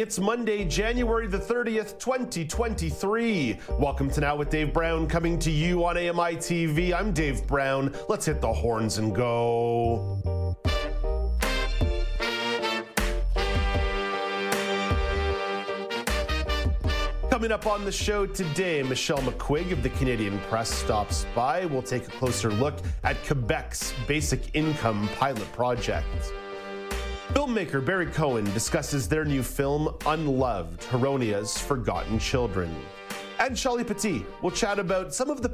It's Monday, January the 30th, 2023. Welcome to Now with Dave Brown coming to you on AMI TV. I'm Dave Brown. Let's hit the horns and go. Coming up on the show today, Michelle McQuigge of the Canadian Press stops by. We'll take a closer look at Quebec's basic income pilot project. Filmmaker Barri Cohen discusses their new film, Unloved Huronia's Forgotten Children. And Charlie Petit will chat about some of the.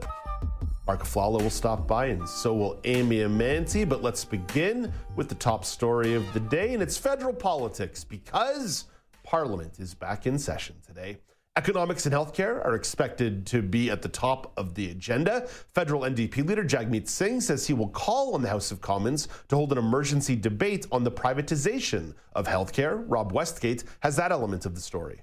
Mark Aflalo will stop by, and so will Amy Amanti. But let's begin with the top story of the day, and it's federal politics because Parliament is back in session today. Economics and healthcare are expected to be at the top of the agenda. Federal NDP leader Jagmeet Singh says he will call on the House of Commons to hold an emergency debate on the privatization of healthcare. Rob Westgate has that element of the story.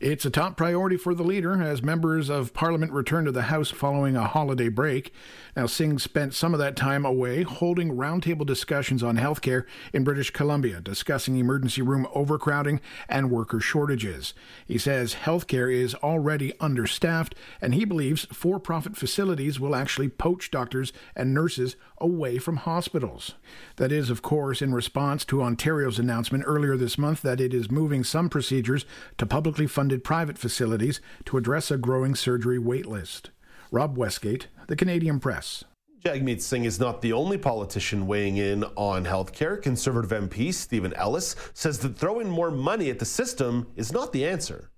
It's a top priority for the leader as members of parliament return to the House following a holiday break. Now, Singh spent some of that time away holding roundtable discussions on healthcare in British Columbia, discussing emergency room overcrowding and worker shortages. He says healthcare is already understaffed, and he believes for profit facilities will actually poach doctors and nurses away from hospitals. That is, of course, in response to Ontario's announcement earlier this month that it is moving some procedures to publicly funded private facilities to address a growing surgery waitlist. Rob Westgate, The Canadian Press. Jagmeet Singh is not the only politician weighing in on healthcare. Conservative MP Stephen Ellis says that throwing more money at the system is not the answer.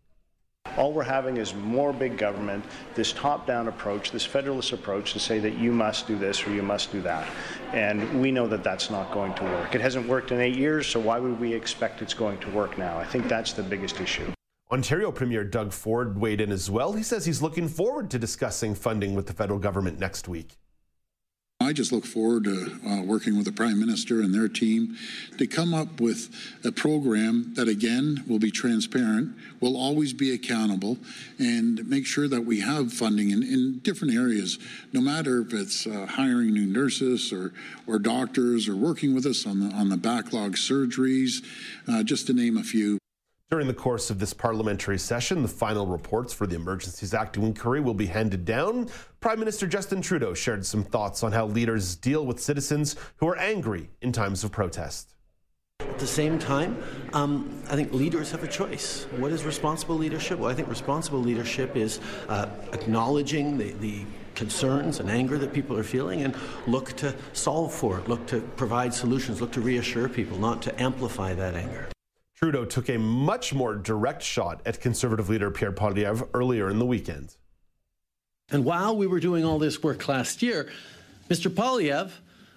All we're having is more big government, this top down approach, this federalist approach to say that you must do this or you must do that. And we know that that's not going to work. It hasn't worked in eight years, so why would we expect it's going to work now? I think that's the biggest issue. Ontario Premier Doug Ford weighed in as well. He says he's looking forward to discussing funding with the federal government next week. I just look forward to uh, working with the Prime Minister and their team to come up with a program that, again, will be transparent, will always be accountable, and make sure that we have funding in, in different areas, no matter if it's uh, hiring new nurses or, or doctors or working with us on the, on the backlog surgeries, uh, just to name a few. During the course of this parliamentary session, the final reports for the Emergencies Act inquiry will be handed down. Prime Minister Justin Trudeau shared some thoughts on how leaders deal with citizens who are angry in times of protest. At the same time, um, I think leaders have a choice. What is responsible leadership? Well, I think responsible leadership is uh, acknowledging the, the concerns and anger that people are feeling and look to solve for it, look to provide solutions, look to reassure people, not to amplify that anger. Trudeau took a much more direct shot at Conservative leader Pierre Poilievre earlier in the weekend. And while we were doing all this work last year, Mr. Poilievre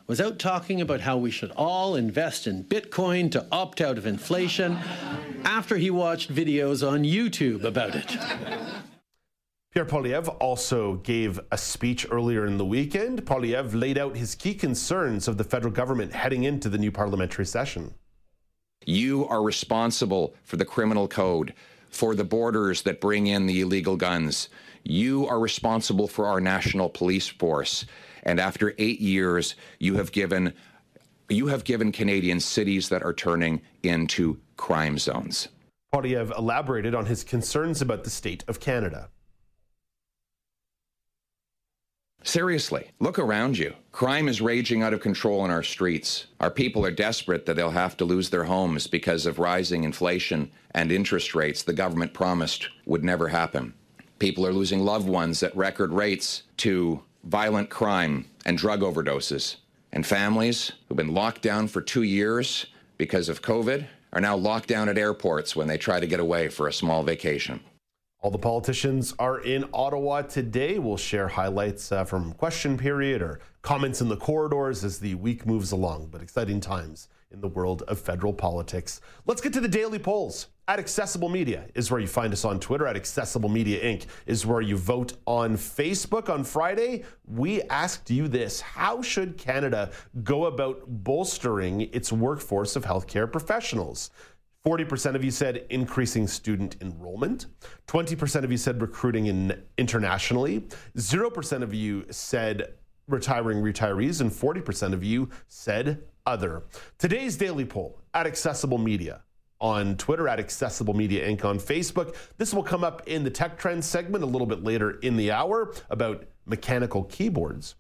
was out talking about how we should all invest in Bitcoin to opt out of inflation after he watched videos on YouTube about it. Pierre Poilievre also gave a speech earlier in the weekend. Poilievre laid out his key concerns of the federal government heading into the new parliamentary session. You are responsible for the criminal code, for the borders that bring in the illegal guns. You are responsible for our national police force. And after eight years, you have given you have given Canadians cities that are turning into crime zones. Poilievre elaborated on his concerns about the state of Canada. Seriously, look around you. Crime is raging out of control in our streets. Our people are desperate that they'll have to lose their homes because of rising inflation and interest rates the government promised would never happen. People are losing loved ones at record rates to violent crime and drug overdoses. And families who've been locked down for two years because of COVID are now locked down at airports when they try to get away for a small vacation. All the politicians are in Ottawa today. We'll share highlights uh, from question period or comments in the corridors as the week moves along. But exciting times in the world of federal politics. Let's get to the daily polls. At Accessible Media is where you find us on Twitter. At Accessible Media Inc. is where you vote on Facebook. On Friday, we asked you this How should Canada go about bolstering its workforce of healthcare professionals? 40% of you said increasing student enrollment. 20% of you said recruiting in internationally. 0% of you said retiring retirees. And 40% of you said other. Today's daily poll at Accessible Media on Twitter at Accessible Media Inc. on Facebook. This will come up in the Tech Trends segment a little bit later in the hour about mechanical keyboards.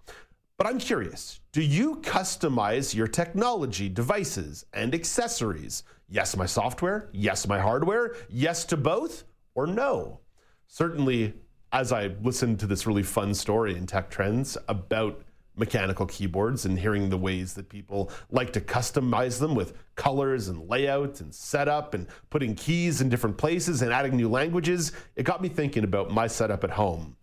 But I'm curious do you customize your technology, devices, and accessories? Yes, my software. Yes, my hardware. Yes to both, or no? Certainly, as I listened to this really fun story in Tech Trends about mechanical keyboards and hearing the ways that people like to customize them with colors and layout and setup and putting keys in different places and adding new languages, it got me thinking about my setup at home.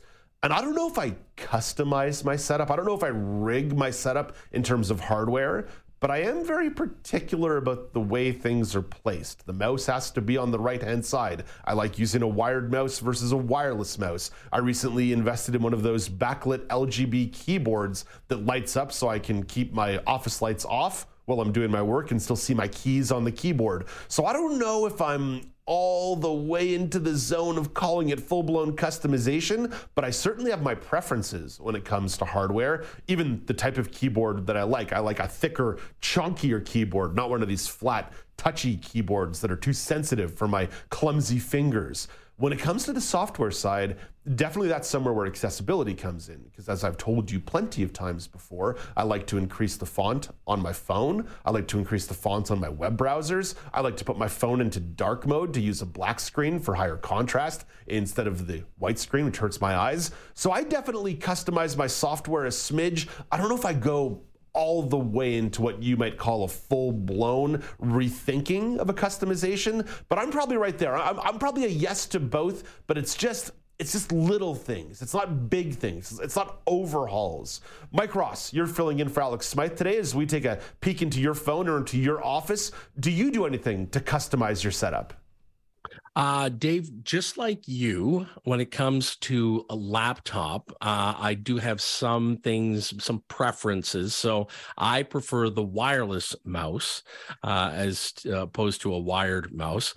And I don't know if I customize my setup. I don't know if I rig my setup in terms of hardware, but I am very particular about the way things are placed. The mouse has to be on the right hand side. I like using a wired mouse versus a wireless mouse. I recently invested in one of those backlit RGB keyboards that lights up so I can keep my office lights off while I'm doing my work and still see my keys on the keyboard. So I don't know if I'm all the way into the zone of calling it full blown customization, but I certainly have my preferences when it comes to hardware, even the type of keyboard that I like. I like a thicker, chunkier keyboard, not one of these flat, touchy keyboards that are too sensitive for my clumsy fingers. When it comes to the software side, definitely that's somewhere where accessibility comes in. Because as I've told you plenty of times before, I like to increase the font on my phone. I like to increase the fonts on my web browsers. I like to put my phone into dark mode to use a black screen for higher contrast instead of the white screen, which hurts my eyes. So I definitely customize my software a smidge. I don't know if I go all the way into what you might call a full blown rethinking of a customization. But I'm probably right there. I'm, I'm, probably a yes to both, but it's just. It's just little things. It's not big things. It's not overhauls. Mike Ross, you're filling in for Alex Smythe today as we take a peek into your phone or into your office. Do you do anything to customize your setup? Uh, Dave, just like you, when it comes to a laptop, uh, I do have some things, some preferences. So I prefer the wireless mouse uh, as opposed to a wired mouse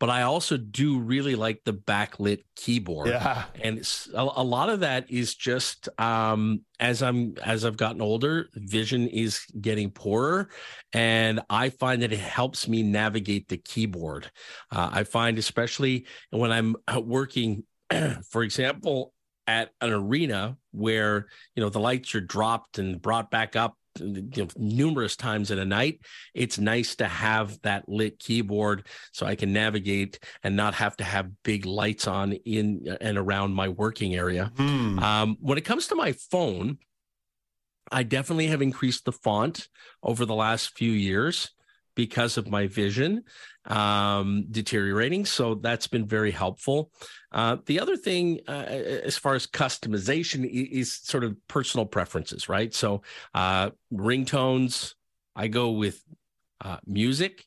but I also do really like the backlit keyboard. Yeah. And a, a, lot of that is just um, as I'm as I've gotten older, vision is getting poorer, and I find that it helps me navigate the keyboard. Uh, I find especially when I'm working, for example, at an arena where you know the lights are dropped and brought back up you know, numerous times in a night, it's nice to have that lit keyboard so I can navigate and not have to have big lights on in and around my working area. Mm. Um, when it comes to my phone, I definitely have increased the font over the last few years because of my vision um, deteriorating. So that's been very helpful. Uh, the other thing, uh, as far as customization, is, is, sort of personal preferences, right? So uh, ringtones, I go with uh, music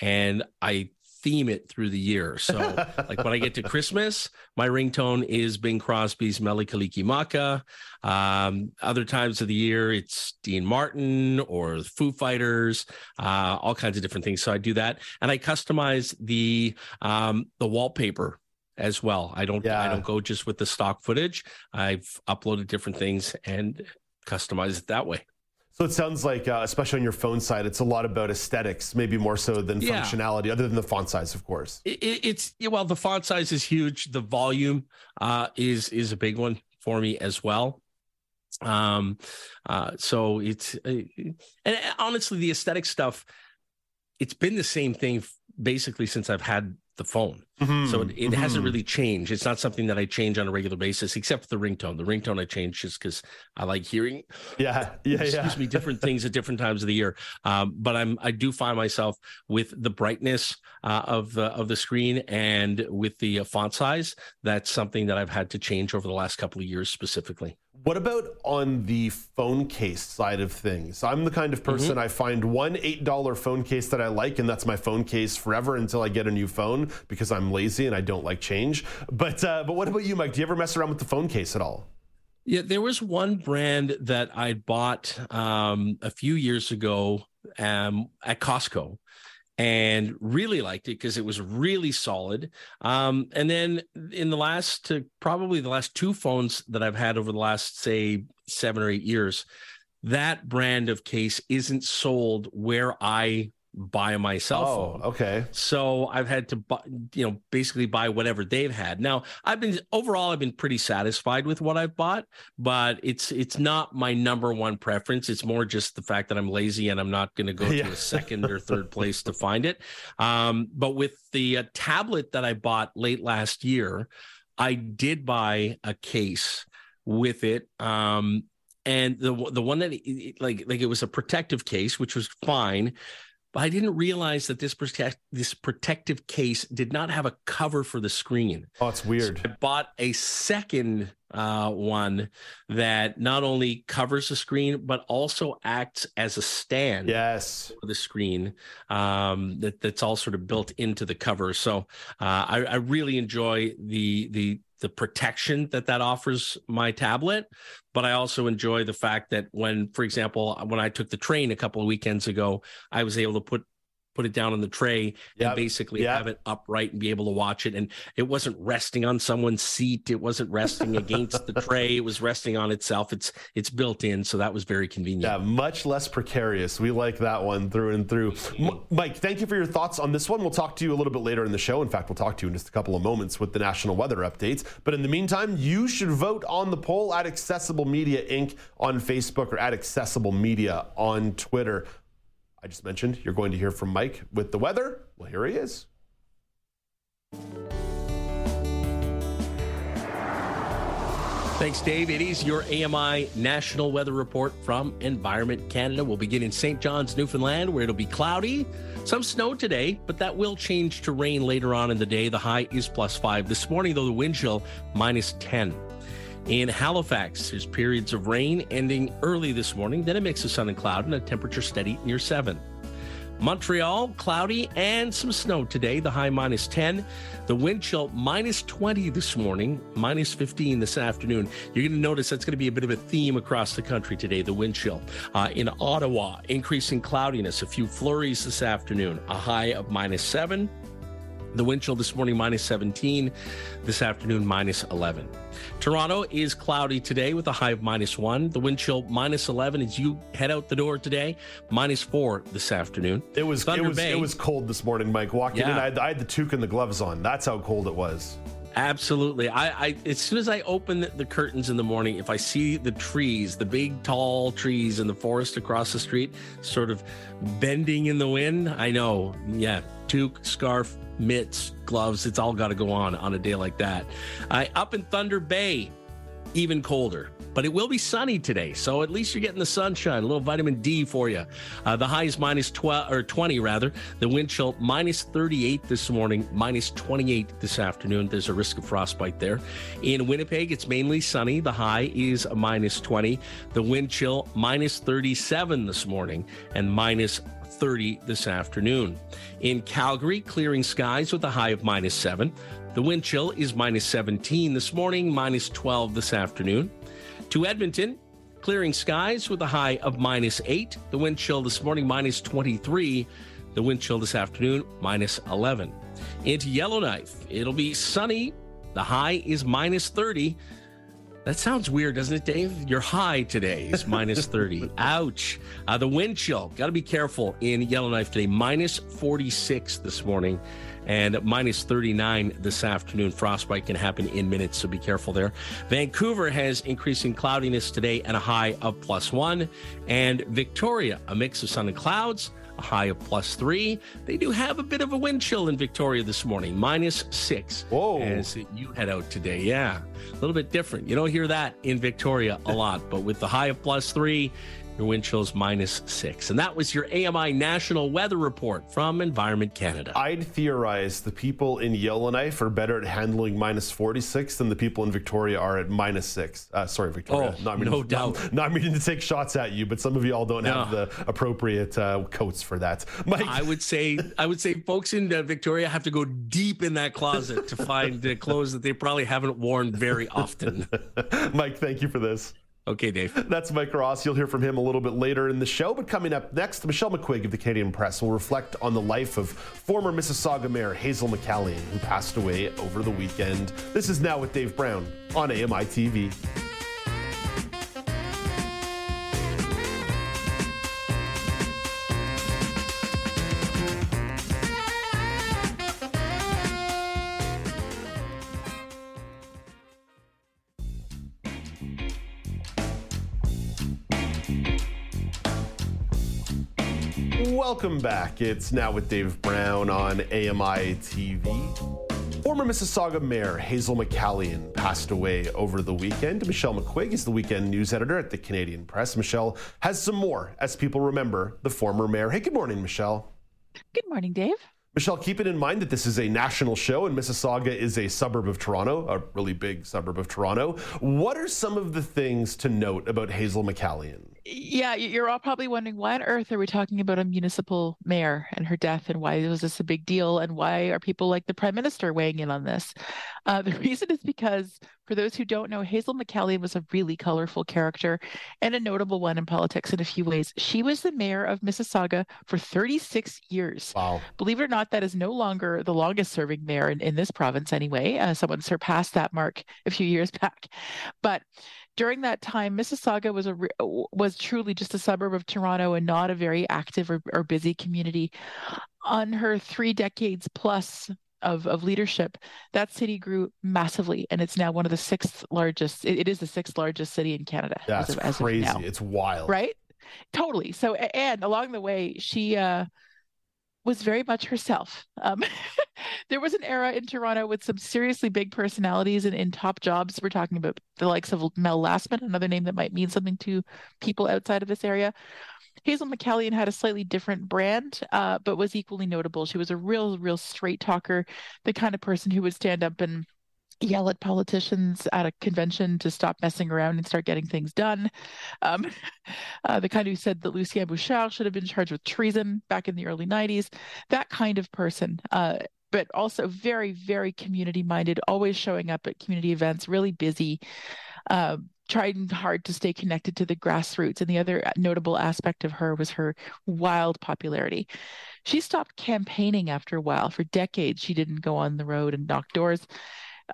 and I theme it through the year. So, like when I get to Christmas, my ringtone is Bing Crosby's Mele Kalikimaka. Um, other times of the year, it's Dean Martin or Foo Fighters, uh, all kinds of different things. So I do that, and I customize the um, the wallpaper as well. I don't yeah. I don't go just with the stock footage. I've uploaded different things and customize it that way. So it sounds like, uh, especially on your phone side, it's a lot about aesthetics, maybe more so than yeah. functionality, other than the font size, of course. It, it's well, the font size is huge. The volume uh, is is a big one for me as well. Um, uh, so it's uh, and honestly, the aesthetic stuff, it's been the same thing basically since I've had the phone. Mm-hmm. So it, it mm-hmm. hasn't really changed. It's not something that I change on a regular basis, except for the ringtone. The ringtone I change just because I like hearing. Yeah, yeah, excuse yeah. me, different things at different times of the year. Um, but I'm I do find myself with the brightness uh, of the of the screen and with the uh, font size. That's something that I've had to change over the last couple of years specifically. What about on the phone case side of things? I'm the kind of person mm-hmm. I find one $8 phone case that I like, and that's my phone case forever until I get a new phone because I'm lazy and I don't like change. But, uh, but what about you, Mike? Do you ever mess around with the phone case at all? Yeah, there was one brand that I bought um, a few years ago um, at Costco and really liked it because it was really solid. Um, and then in the last, probably the last two phones that I've had over the last, say, seven or eight years, that brand of case isn't sold where I buy my cell oh, phone. Okay. So I've had to buy, you know, basically buy whatever they've had. Now I've been overall I've been pretty satisfied with what I've bought, but it's it's not my number one preference. It's more just the fact that I'm lazy and I'm not going to go yeah. to a second or third place to find it. Um, but with the uh, tablet that I bought late last year, I did buy a case with it. Um, and the the one that like like it was a protective case, which was fine but I didn't realize that this protect this protective case did not have a cover for the screen. Oh, it's weird. So I bought a second uh, one that not only covers the screen but also acts as a stand. Yes, for the screen. Um, that that's all sort of built into the cover. So uh, I, I really enjoy the the the protection that that offers my tablet but i also enjoy the fact that when for example when i took the train a couple of weekends ago i was able to put put it down on the tray yep. and basically yep. have it upright and be able to watch it. And it wasn't resting on someone's seat. It wasn't resting against the tray. It was resting on itself. It's it's built in, so that was very convenient. Yeah, much less precarious. We like that one through and through. M- Mike, thank you for your thoughts on this one. We'll talk to you a little bit later in the show. In fact, we'll talk to you in just a couple of moments with the national weather updates. But in the meantime, you should vote on the poll at Accessible Media Inc. on Facebook or at Accessible Media on Twitter. I just mentioned you're going to hear from Mike with the weather. Well, here he is. Thanks, Dave. It is your AMI National Weather Report from Environment Canada. We'll begin in St. John's, Newfoundland, where it'll be cloudy. Some snow today, but that will change to rain later on in the day. The high is plus five. This morning, though, the wind chill minus 10. In Halifax, there's periods of rain ending early this morning, then a mix of sun and cloud and a temperature steady near 7. Montreal, cloudy and some snow today, the high minus 10. The wind chill minus 20 this morning, minus 15 this afternoon. You're going to notice that's going to be a bit of a theme across the country today, the wind chill. Uh, in Ottawa, increasing cloudiness, a few flurries this afternoon, a high of minus 7. The wind chill this morning minus 17, this afternoon minus 11. Toronto is cloudy today with a high of minus 1. The wind chill minus 11 as you head out the door today, minus 4 this afternoon. It was it was Bay, it was cold this morning, Mike. Walking yeah. in, I had, I had the toque and the gloves on. That's how cold it was. Absolutely. I, I, as soon as I open the, the, curtains in the morning, if I see the trees, the big tall trees in the forest across the street, sort of bending in the wind, I know, yeah, toque, scarf, mitts, gloves. It's all got to go on on a day like that. Uh, up in Thunder Bay, even colder, but it will be sunny today. So at least you're getting the sunshine, a little vitamin D for you. Uh, the high is minus 12 or 20 rather. The wind chill minus 38 this morning, minus 28 this afternoon. There's a risk of frostbite there. In Winnipeg, it's mainly sunny. The high is minus 20. The wind chill minus 37 this morning and minus 30 this afternoon. In Calgary, clearing skies with a high of minus 7. The wind chill is minus 17 this morning, minus 12 this afternoon. To Edmonton, clearing skies with a high of minus 8. The wind chill this morning, minus 23. The wind chill this afternoon, minus 11. Into Yellowknife, it'll be sunny. The high is minus 30. That sounds weird, doesn't it, Dave? Your high today is minus 30. Ouch. Uh, the wind chill, got to be careful in Yellowknife today. Minus 46 this morning and minus 39 this afternoon. Frostbite can happen in minutes, so be careful there. Vancouver has increasing cloudiness today and a high of plus one. And Victoria, a mix of sun and clouds, high of plus three. They do have a bit of a wind chill in Victoria this morning, minus six. Whoa. As you head out today. Yeah, a little bit different. You don't hear that in Victoria a lot, but with the high of plus three, your wind chill's minus six. And that was your AMI National Weather Report from Environment Canada. I'd theorize the people in Yellowknife are better at handling minus 46 than the people in Victoria are at minus six. Uh, sorry, Victoria. Oh, not meaning, no doubt. Not, not, meaning to take shots at you, but some of you all don't have the appropriate uh, coats for that. Mike, I would say I would say folks in uh, Victoria have to go deep in that closet to find uh, clothes that they probably haven't worn very often. Mike, thank you for this. Okay, Dave. That's Mike Ross. You'll hear from him a little bit later in the show. But coming up next, Michelle McQuigge of the Canadian Press will reflect on the life of former Mississauga Mayor Hazel McCallion, who passed away over the weekend. This is Now with Dave Brown on AMI TV. Welcome back. It's now with Dave Brown on AMI TV. Former Mississauga Mayor Hazel McCallion passed away over the weekend. Michelle McQuigge is the weekend news editor at the Canadian Press. Michelle has some more as people remember the former mayor. Hey, good morning, Michelle. Good morning, Dave. Michelle, keeping in mind that this is a national show and Mississauga is a suburb of Toronto, a really big suburb of Toronto. What are some of the things to note about Hazel McCallion? Yeah, you're all probably wondering why on earth are we talking about a municipal mayor and her death, and why was this a big deal, and why are people like the prime minister weighing in on this? Uh, the reason is because, for those who don't know, Hazel McCallion was a really colorful character and a notable one in politics in a few ways. She was the mayor of Mississauga for 36 years. Wow. Believe it or not, that is no longer the longest serving mayor in, in this province anyway. Uh, someone surpassed that mark a few years back. But during that time, Mississauga was a re- was truly just a suburb of Toronto and not a very active or, or busy community. On her three decades plus of, of leadership, that city grew massively, and it's now one of the sixth largest. It, it is the sixth largest city in Canada. as That's of- as of crazy. now It's wild. right totally so and along the way she uh was very much herself. Um there was an era in toronto with some seriously big personalities and in top jobs. We're talking about the likes of mel lastman another name that might mean something to people outside of this area. Hazel McCallion had a slightly different brand, uh, but was equally notable. She was a real, real straight talker, the kind of person who would stand up and yell at politicians at a convention to stop messing around and start getting things done. Um, uh, the kind who said that Lucien Bouchard should have been charged with treason back in the early 90s. That kind of person. Uh, but also very, very community minded, always showing up at community events, really busy, uh, trying hard to stay connected to the grassroots. And the other notable aspect of her was her wild popularity. She stopped campaigning after a while. For decades, she didn't go on the road and knock doors.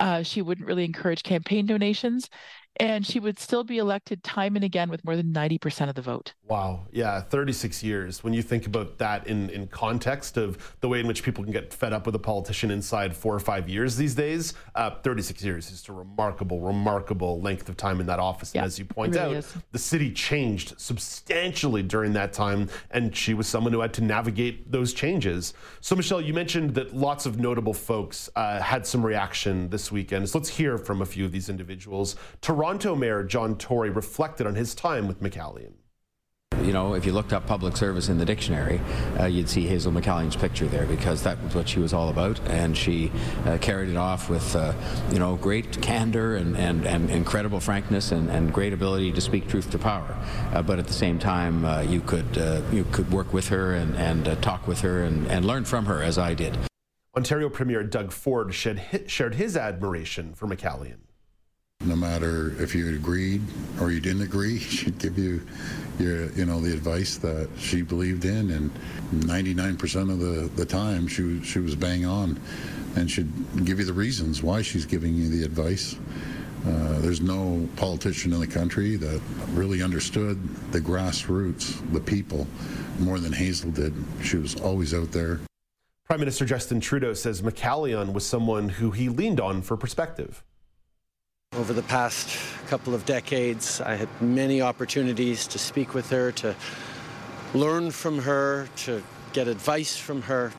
Uh, she wouldn't really encourage campaign donations, and she would still be elected time and again with more than 90% of the vote. Wow. Yeah, 36 years. When you think about that in, in context of the way in which people can get fed up with a politician inside four or five years these days, uh, 36 years is a remarkable, remarkable length of time in that office. Yeah, and as you point really out, is. the city changed substantially during that time, and she was someone who had to navigate those changes. So, Michelle, you mentioned that lots of notable folks uh, had some reaction this weekend. So let's hear from a few of these individuals. Toronto Mayor John Tory reflected on his time with McCallion. You know, if you looked up public service in the dictionary, uh, you'd see Hazel McCallion's picture there because that was what she was all about, and she uh, carried it off with, uh, you know, great candor and, and, and incredible frankness and, and great ability to speak truth to power. Uh, but at the same time, uh, you could uh, you could work with her and, and talk with her and, and learn from her, as I did. Ontario Premier Doug Ford shared his admiration for McCallion. No matter if you agreed or you didn't agree, she'd give you your, you know, the advice that she believed in, and 99% of the, the time she she was bang on, and she'd give you the reasons why she's giving you the advice. Uh, there's no politician in the country that really understood the grassroots, the people, more than Hazel did. She was always out there. Prime Minister Justin Trudeau says McCallion was someone who he leaned on for perspective. Over the past couple of decades, I had many opportunities to speak with her, to learn from her, to get advice from her.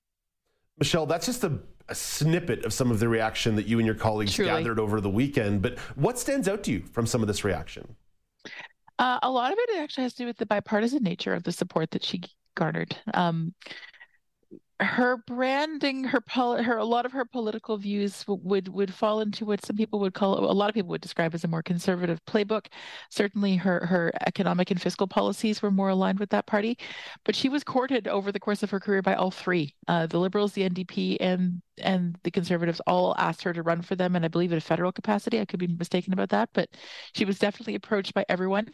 Michelle, that's just a, a snippet of some of the reaction that you and your colleagues Truly. gathered over the weekend. But what stands out to you from some of this reaction? Uh, a lot of it actually has to do with the bipartisan nature of the support that she garnered. Um, her branding, her pol- her a lot of her political views would would fall into what some people would call a lot of people would describe as a more conservative playbook. Certainly, her her economic and fiscal policies were more aligned with that party, but she was courted over the course of her career by all three: uh, the Liberals, the NDP, and and the Conservatives. All asked her to run for them, and I believe in a federal capacity. I could be mistaken about that, but she was definitely approached by everyone.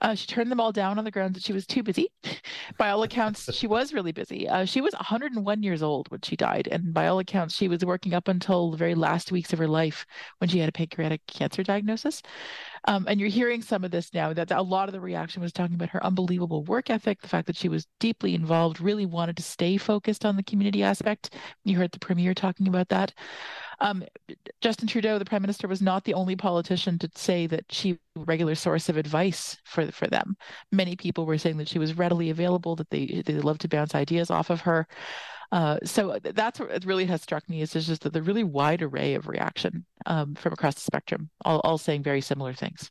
Uh, she turned them all down on the grounds that she was too busy. by all accounts, she was really busy. Uh, she was 101 years old when she died, and by all accounts, she was working up until the very last weeks of her life when she had a pancreatic cancer diagnosis. Um, and you're hearing some of this now. That a lot of the reaction was talking about her unbelievable work ethic, the fact that she was deeply involved, really wanted to stay focused on the community aspect. You heard the premier talking about that. Um, Justin Trudeau, the prime minister, was not the only politician to say that she regular source of advice for for them. Many people were saying that she was readily available, that they they love to bounce ideas off of her. Uh, so that's what really has struck me is just the really wide array of reaction um, from across the spectrum, all, all saying very similar things.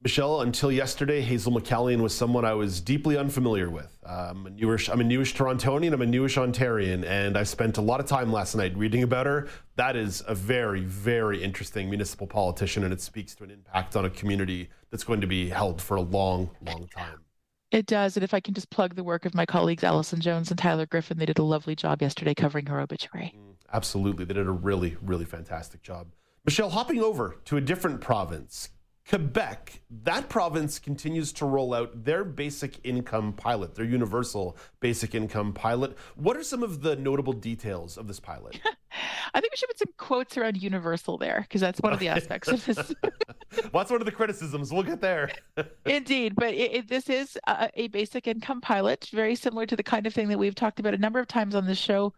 Michelle, until yesterday, Hazel McCallion was someone I was deeply unfamiliar with. Um, a newish, I'm a newish Torontonian, I'm a newish Ontarian, and I spent a lot of time last night reading about her. That is a very, very interesting municipal politician, and it speaks to an impact on a community that's going to be held for a long, long time. It does. And if I can just plug the work of my colleagues, Allison Jones and Tyler Griffin, they did a lovely job yesterday covering her obituary. Absolutely. They did a really, really fantastic job. Michelle, hopping over to a different province, Quebec, that province continues to roll out their basic income pilot, their universal basic income pilot. What are some of the notable details of this pilot? I think we should put some quotes around universal there because that's one of the aspects of this. well, that's one of the criticisms. We'll get there. Indeed, but it, it, this is a, a basic income pilot, very similar to the kind of thing that we've talked about a number of times on this show.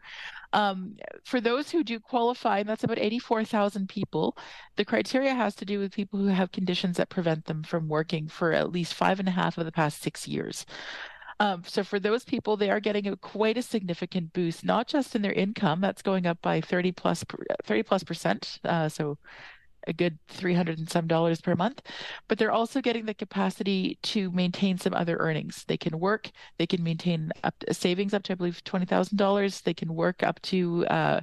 Um, for those who do qualify, and that's about 84,000 people, the criteria has to do with people who have conditions that prevent them from working for at least five and a half of the past six years. Um, so for those people, they are getting a, quite a significant boost, not just in their income, that's going up by 30 plus 30 plus percent. Uh, so a good 300 and some dollars per month but they're also getting the capacity to maintain some other earnings they can work they can maintain up to, savings up to i believe $20000 they can work up to uh,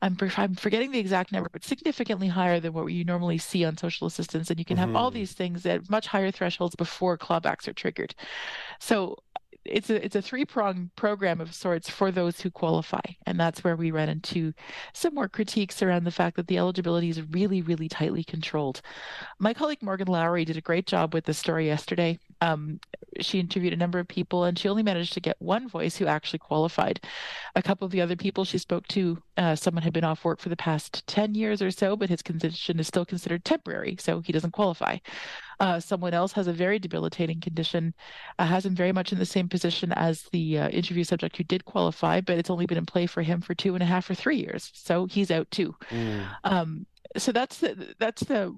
I'm, I'm forgetting the exact number, but significantly higher than what you normally see on social assistance. And you can have all these things at much higher thresholds before clawbacks are triggered. So it's a it's a three pronged program of sorts for those who qualify, and that's where we run into some more critiques around the fact that the eligibility is really really tightly controlled. My colleague Morgan Lowrie did a great job with this story yesterday. Um, she interviewed a number of people, and she only managed to get one voice who actually qualified. A couple of the other people she spoke to, uh, someone had been off work for the past ten years or so, but his condition is still considered temporary, so he doesn't qualify. Uh, someone else has a very debilitating condition, uh, has him very much in the same position as the uh, interview subject who did qualify, but it's only been in play for him for two and a half or three years, so he's out too. Mm. Um, so that's the that's the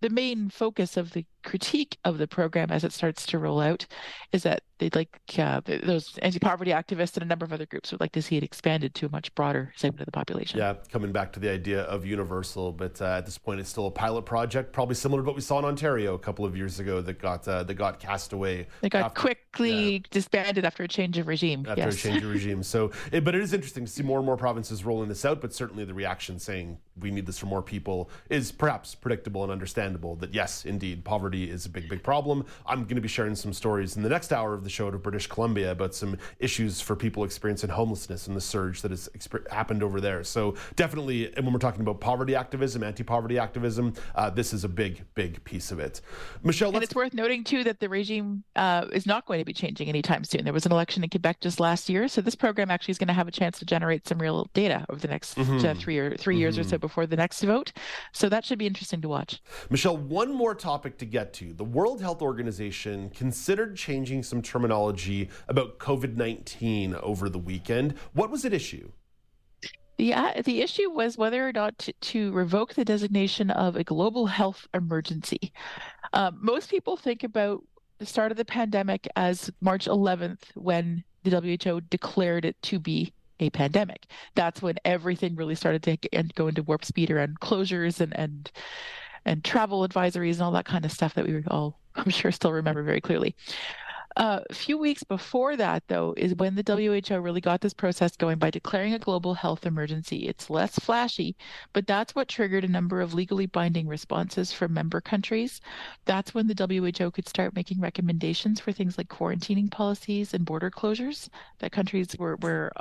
the main focus of the critique of the program as it starts to roll out is that they'd like uh, those anti-poverty activists and a number of other groups would like to see it expanded to a much broader segment of the population. Yeah, coming back to the idea of universal, but uh, at this point it's still a pilot project, probably similar to what we saw in Ontario a couple of years ago that got uh, that got cast away. They got after, quickly yeah. disbanded after a change of regime. After yes. a change of regime. So, it, but it is interesting to see more and more provinces rolling this out. But certainly the reaction saying we need this for more people is perhaps predictable and understandable. That yes, indeed, poverty is a big, big problem. I'm going to be sharing some stories in the next hour of the show to British Columbia about some issues for people experiencing homelessness and the surge that has exper- happened over there. So definitely, and when we're talking about poverty activism, anti-poverty activism, uh, this is a big, big piece of it. Michelle, and it's worth noting too that the regime uh, is not going to be changing anytime soon. There was an election in Quebec just last year, so this program actually is going to have a chance to generate some real data over the next mm-hmm. uh, three or 3 mm-hmm. years or so before the next vote. So that should be interesting to watch. Michelle, one more topic to get to. The World Health Organization considered changing some terminology about COVID 19 over the weekend. What was at issue? The, uh, the issue was whether or not to, to, revoke the designation of a global health emergency. Uh, most people think about the start of the pandemic as March 11th, when the WHO declared it to be a pandemic. That's when everything really started to go into warp speed around closures and and and travel advisories and all that kind of stuff that we all, I'm sure, still remember very clearly. A few weeks before that, though, is when the WHO really got this process going by declaring a global health emergency. It's less flashy, but that's what triggered a number of legally binding responses from member countries. That's when the WHO could start making recommendations for things like quarantining policies and border closures that countries were, were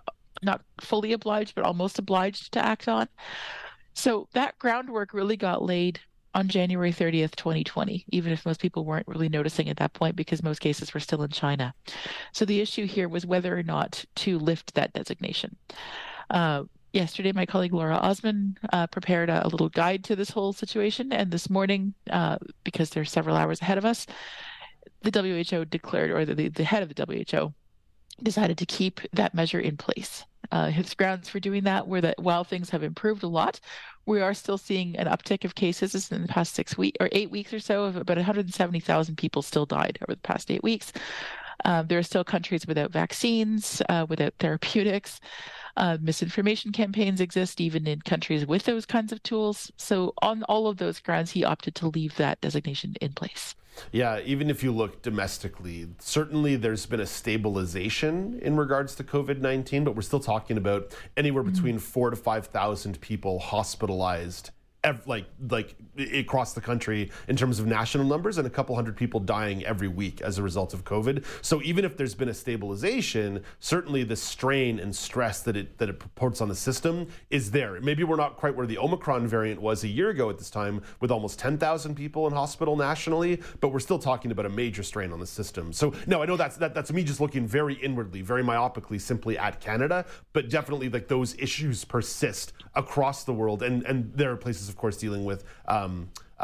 not fully obliged, but almost obliged to act on. So that groundwork really got laid on January 30th, 2020, even if most people weren't really noticing at that point because most cases were still in China. So the issue here was whether or not to lift that designation. Uh, yesterday, my colleague Laura Osman uh, prepared a, a, little guide to this whole situation. And this morning, uh, because they're several hours ahead of us, the WHO declared, or the, the head of the WHO decided to keep that measure in place. Uh, his grounds for doing that were that while things have improved a lot, we are still seeing an uptick of cases in the past six weeks or eight weeks or so. Of about 170,000 people still died over the past eight weeks. Uh, there are still countries without vaccines, uh, without therapeutics. Uh, misinformation campaigns exist even in countries with those kinds of tools. So, on all of those grounds, he opted to leave that designation in place. Yeah, even if you look domestically, certainly there's been a stabilization in regards to COVID 19, but we're still talking about anywhere mm-hmm. between four to 5,000 people hospitalized like like across the country in terms of national numbers and a couple hundred people dying every week as a result of COVID. So even if there's been a stabilization, certainly the strain and stress that it that it purports on the system is there. Maybe we're not quite where the Omicron variant was a year ago at this time with almost 10,000 people in hospital nationally, but we're still talking about a major strain on the system. So no, I know that's that, that's me just looking very inwardly, very myopically simply at Canada, but definitely like those issues persist across the world and and there are places course, dealing with. Um, uh,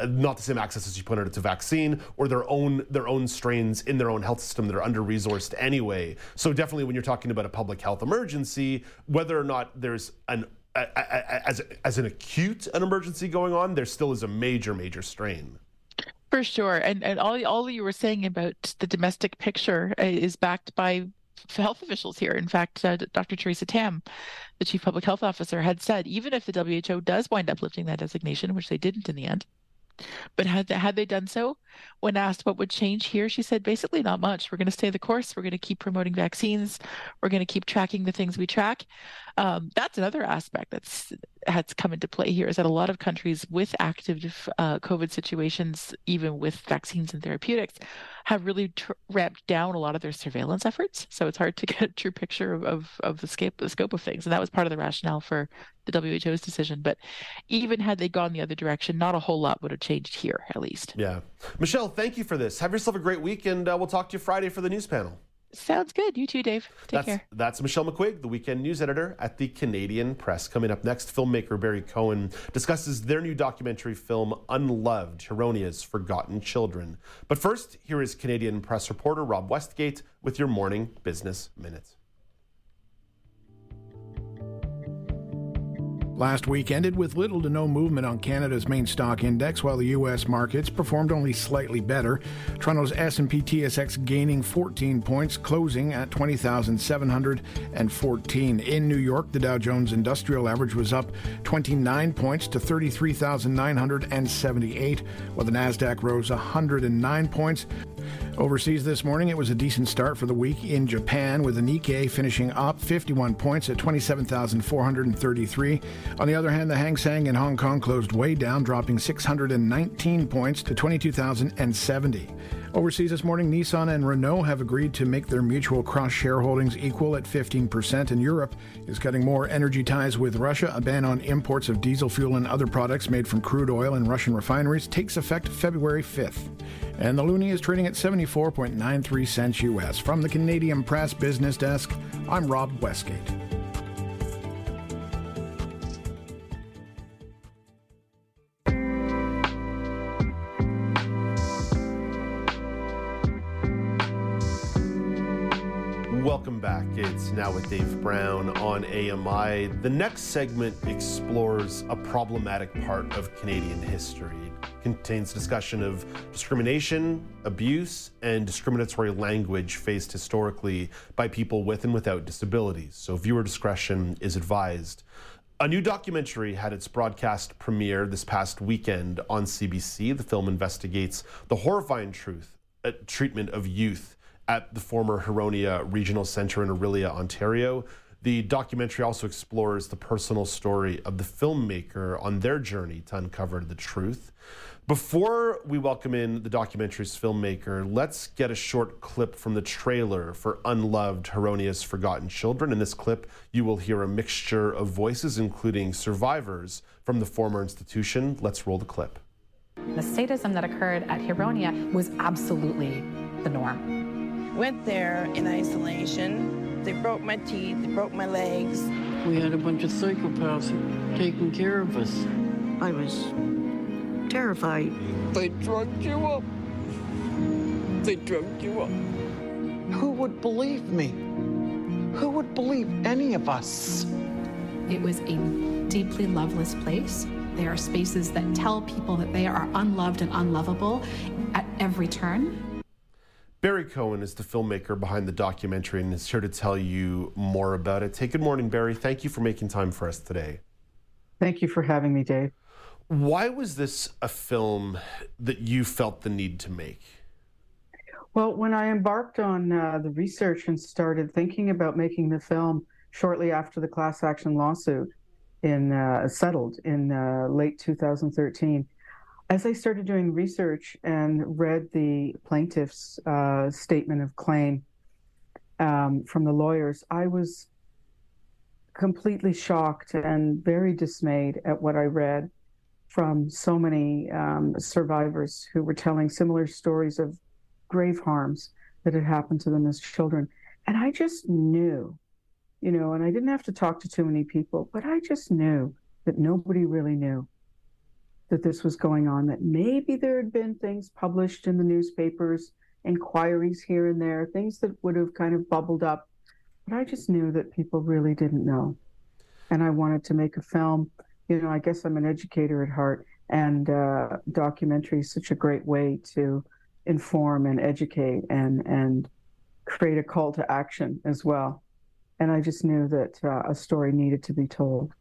uh, not the same access as you pointed out to vaccine or their own their own strains in their own health system that are under resourced anyway. So definitely, when you're talking about a public health emergency, whether or not there's an as as an acute an emergency going on, there still is a major major strain. For sure, and and all all you were saying about the domestic picture uh, is backed by health officials here. In fact, uh, Dr. Theresa Tam, the chief public health officer, had said even if the WHO does wind up lifting that designation, which they didn't in the end, but had they, had they done so, when asked what would change here, she said basically not much. We're going to stay the course. We're going to keep promoting vaccines. We're going to keep tracking the things we track. Um, that's another aspect that's has come into play here is that a lot of countries with active uh, COVID situations, even with vaccines and therapeutics, have really tr- ramped down a lot of their surveillance efforts. So it's hard to get a true picture of, of, of the, scope, the scope of things. And that was part of the rationale for the WHO's decision. But even had they gone the other direction, not a whole lot would have changed here, at least. Yeah. Michelle, thank you for this. Have yourself a great week, and uh, we'll talk to you Friday for the news panel. Sounds good. You too, Dave. Take that's, care. That's Michelle McQuigge, the weekend news editor at the Canadian Press. Coming up next, filmmaker Barri Cohen discusses their new documentary film, Unloved Huronia's Forgotten Children. But first, here is Canadian Press reporter Rob Westgate with your morning business minutes. Last week ended with little to no movement on Canada's main stock index, while the U.S. markets performed only slightly better. Toronto's S&P TSX gaining 14 points, closing at 20,714. In New York, the Dow Jones Industrial Average was up 29 points to 33,978, while the Nasdaq rose 109 points. Overseas this morning, it was a decent start for the week in Japan, with the Nikkei finishing up 51 points at 27,433. On the other hand, the Hang Seng in Hong Kong closed way down, dropping 619 points to 22,070. Overseas this morning, Nissan and Renault have agreed to make their mutual cross shareholdings equal at 15%, and Europe is cutting more energy ties with Russia. A ban on imports of diesel fuel and other products made from crude oil in Russian refineries takes effect February 5th. And the loonie is trading at 74.93 cents US. From the Canadian Press Business Desk, I'm Rob Westgate. It's now with Dave Brown on AMI. The next segment explores a problematic part of Canadian history. It contains discussion of discrimination, abuse, and discriminatory language faced historically by people with and without disabilities. So, viewer discretion is advised. A new documentary had its broadcast premiere this past weekend on CBC. The film investigates the horrifying truth, uh, treatment of youth at the former Huronia Regional Centre in Orillia, Ontario. The documentary also explores the personal story of the filmmaker on their journey to uncover the truth. Before we welcome in the documentary's filmmaker, let's get a short clip from the trailer for Unloved Huronia's Forgotten Children. In this clip, you will hear a mixture of voices, including survivors from the former institution. Let's roll the clip. The sadism that occurred at Huronia was absolutely the norm. Went there in isolation. They broke my teeth, they broke my legs. We had a bunch of psychopaths taking care of us. I was terrified. They drugged you up. They drugged you up. Who would believe me? Who would believe any of us? It was a deeply loveless place. There are spaces that tell people that they are unloved and unlovable at every turn. Barri Cohen is the filmmaker behind the documentary and is here to tell you more about it. Hey, good morning, Barri. Thank you for making time for us today. Thank you for having me, Dave. Why was this a film that you felt the need to make? Well, when I embarked on uh, the research and started thinking about making the film shortly after the class action lawsuit in uh, settled in uh, late 2013, as I started doing research and read the plaintiff's uh, statement of claim um, from the lawyers, I was completely shocked and very dismayed at what I read from so many um, survivors who were telling similar stories of grave harms that had happened to them as children. And I just knew, you know, and I didn't have to talk to too many people, but I just knew that nobody really knew that this was going on, that maybe there had been things published in the newspapers, inquiries here and there, things that would have kind of bubbled up. But I just knew that people really didn't know. And I wanted to make a film. You know, I guess I'm an educator at heart, and uh, documentary is such a great way to inform and educate and and create a call to action as well. And I just knew that uh, a story needed to be told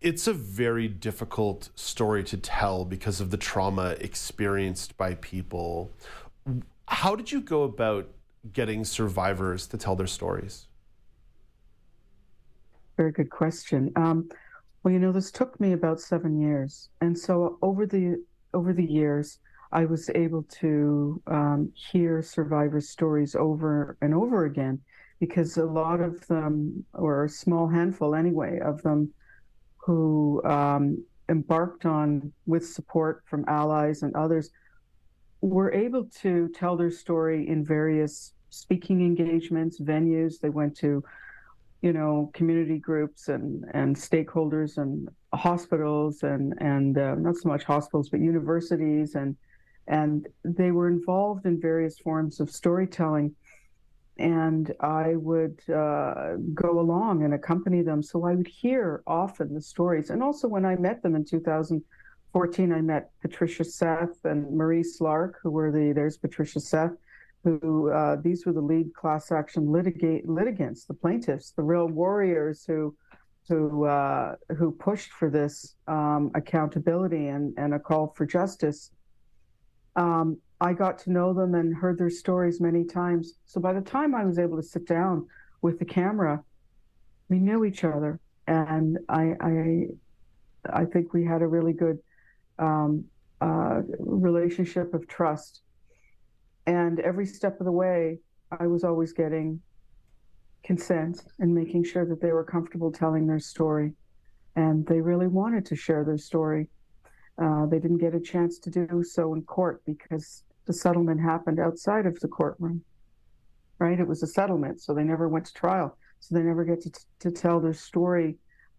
it's a very difficult story to tell because of the trauma experienced by people. How did you go about getting survivors to tell their stories? Very good question. Um, well, you know, this took me about seven years, and so over the over the years, I was able to um, hear survivors' stories over and over again, because a lot of them, or a small handful anyway, of them who um, embarked on, with support from allies and others, were able to tell their story in various speaking engagements, venues. They went to, you know, community groups and, and stakeholders and hospitals and and uh, not so much hospitals but universities and and they were involved in various forms of storytelling and I would uh, go along and accompany them. So I would hear often the stories. And also, when I met them in 2014, I met Patricia Seth and Marie Slark, who were the, there's Patricia Seth, who uh, these were the lead class action litigate, litigants, the plaintiffs, the real warriors who. Who uh, who pushed for this um, accountability and, and a call for justice? Um, I got to know them and heard their stories many times. So by the time I was able to sit down with the camera, we knew each other, and I I, I think we had a really good um, uh, relationship of trust. And every step of the way, I was always getting consent and making sure that they were comfortable telling their story, and they really wanted to share their story. Uh, they didn't get a chance to do so in court because the settlement happened outside of the courtroom, right? It was a settlement, so they never went to trial. So they never get to, to tell their story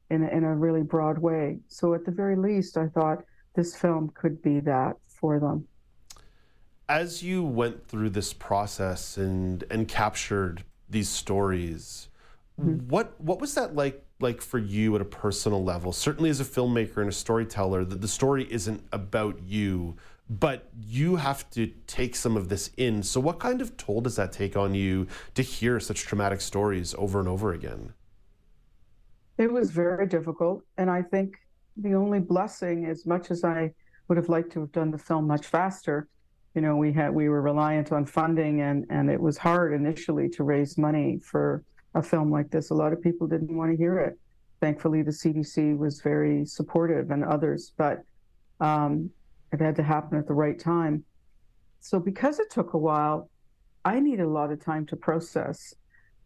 in a, in a really broad way. So at the very least, I thought this film could be that for them. As you went through this process and and captured these stories. Mm-hmm. What what was that like like for you at a personal level? Certainly as a filmmaker and a storyteller, that the story isn't about you, but you have to take some of this in. So what kind of toll does that take on you to hear such traumatic stories over and over again? It was very difficult, and I think the only blessing, as much as I would have liked to have done the film much faster, you know, we had we were reliant on funding, and and it was hard initially to raise money for a film like this. A lot of people didn't want to hear it. Thankfully, the CBC was very supportive, and others, but um, it had to happen at the right time. So, because it took a while, I needed a lot of time to process,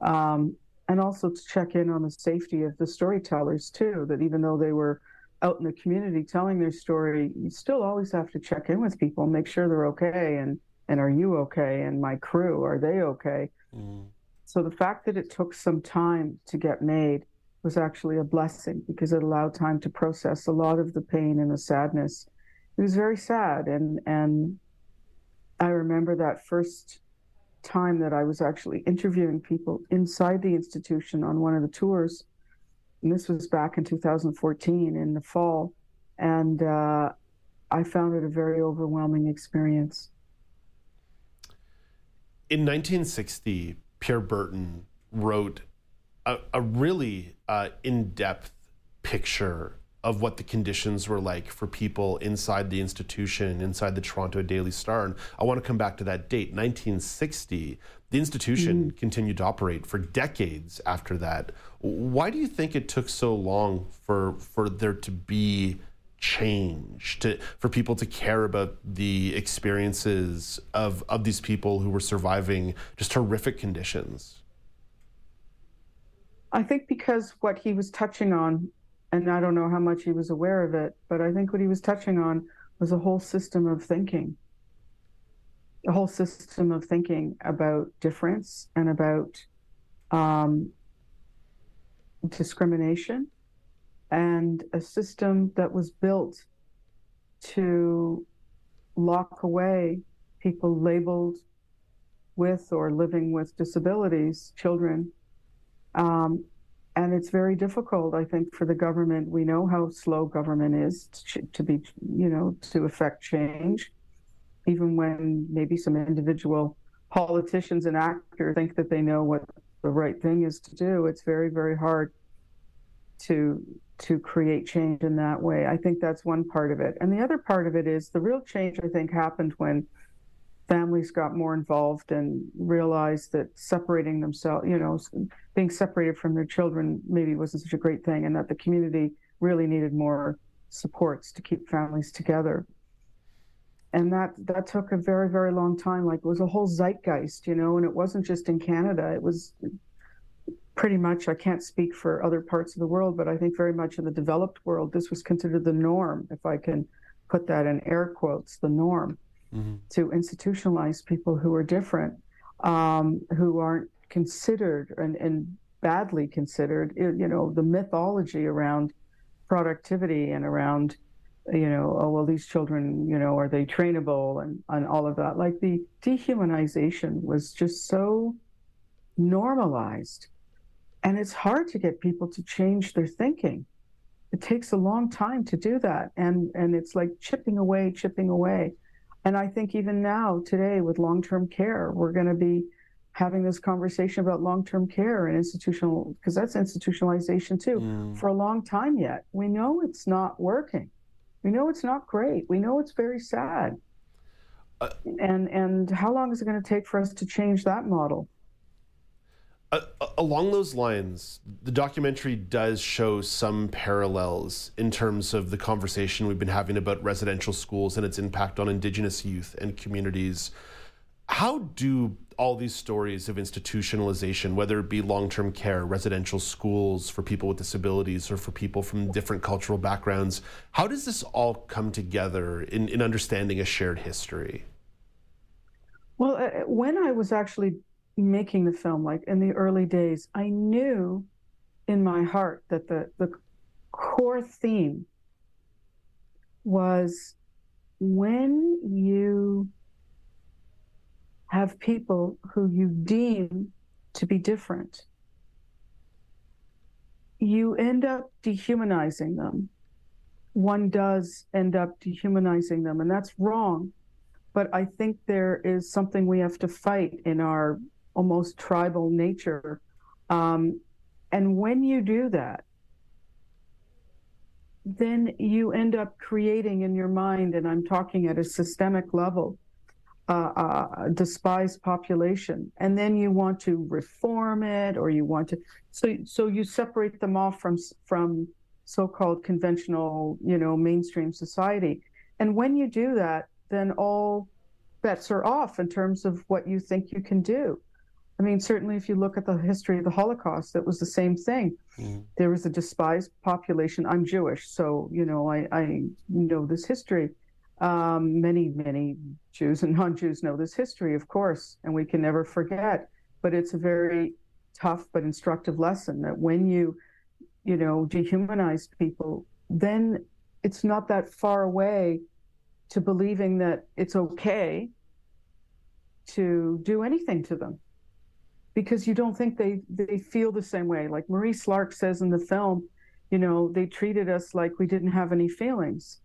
um, and also to check in on the safety of the storytellers too. That even though they were out in the community telling their story, you still always have to check in with people, make sure they're okay, and and are you okay? And my crew, are they okay? Mm. So the fact that it took some time to get made was actually a blessing because it allowed time to process a lot of the pain and the sadness. It was very sad, and and I remember that first time that I was actually interviewing people inside the institution on one of the tours and this was back in 2014 in the fall. And uh, I found it a very overwhelming experience. In 1960, Pierre Berton wrote a, a really uh, in depth picture of what the conditions were like for people inside the institution, inside the Toronto Daily Star. And I want to come back to that date, 1960. The institution mm. continued to operate for decades after that. Why do you think it took so long for for there to be change, to for people to care about the experiences of of these people who were surviving just horrific conditions? I think because what he was touching on and I don't know how much he was aware of it, but I think what he was touching on was a whole system of thinking, a whole system of thinking about difference and about um, discrimination, and a system that was built to lock away people labeled with or living with disabilities, children, um, and it's very difficult, I think, for the government. We know how slow government is to, to be, you know, to affect change, even when maybe some individual politicians and actors think that they know what the right thing is to do. It's very, very hard to to create change in that way. I think that's one part of it, and the other part of it is the real change. I think happened when families got more involved and realized that separating themselves, you know, being separated from their children maybe wasn't such a great thing, and that the community really needed more supports to keep families together. And that that took a very very long time. Like it was a whole zeitgeist, you know, and it wasn't just in Canada. It was pretty much. I can't speak for other parts of the world, but I think very much in the developed world, this was considered the norm, if I can put that in air quotes, the norm mm-hmm. to institutionalize people who are different, um, who aren't considered and, and badly considered. You know, the mythology around productivity and around, you know, oh, well, these children, you know, are they trainable and, and all of that. Like the dehumanization was just so normalized. And it's hard to get people to change their thinking. It takes a long time to do that. And, and it's like chipping away, chipping away. And I think even now, today, with long term care, we're going to be having this conversation about long term care and institutional, because that's institutionalization too, mm. for a long time yet. We know it's not working. We know it's not great. We know it's very sad. Uh, and and how long is it going to take for us to change that model? Uh, along those lines, the documentary does show some parallels in terms of the conversation we've been having about residential schools and its impact on Indigenous youth and communities. How do all these stories of institutionalization, whether it be long term care, residential schools for people with disabilities, or for people from different cultural backgrounds, how does this all come together in, in understanding a shared history? Well, uh, when I was actually making the film, like in the early days, I knew in my heart that the, the core theme was when you have people who you deem to be different, you end up dehumanizing them. One does end up dehumanizing them, and that's wrong. But I think there is something we have to fight in our almost tribal nature. Um, and when you do that, then you end up creating in your mind, and I'm talking at a systemic level, uh, uh, despised population, and then you want to reform it, or you want to. So, so you separate them off from from so-called conventional, you know, mainstream society, and when you do that, then all bets are off in terms of what you think you can do. I mean, certainly if you look at the history of the Holocaust, it was the same thing. Mm. There was a despised population. I'm Jewish, so, you know, I, I know this history. Um, many, many Jews and non Jews know this history, of course, and we can never forget. But it's a very tough but instructive lesson that when you, you know, dehumanize people, then it's not that far away to believing that it's okay to do anything to them because you don't think they they feel the same way. Like Marie Slark says in the film, you know, they treated us like we didn't have any feelings.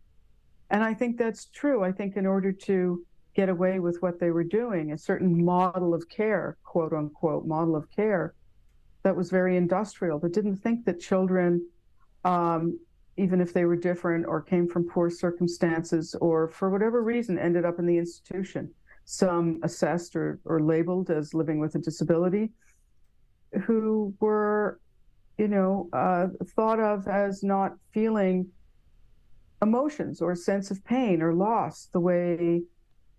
And I think that's true. I think in order to get away with what they were doing, a certain model of care, quote unquote, model of care that was very industrial, that didn't think that children, um, even if they were different or came from poor circumstances or for whatever reason ended up in the institution, some assessed or, or labeled as living with a disability, who were, you know, uh, thought of as not feeling emotions or a sense of pain or loss the way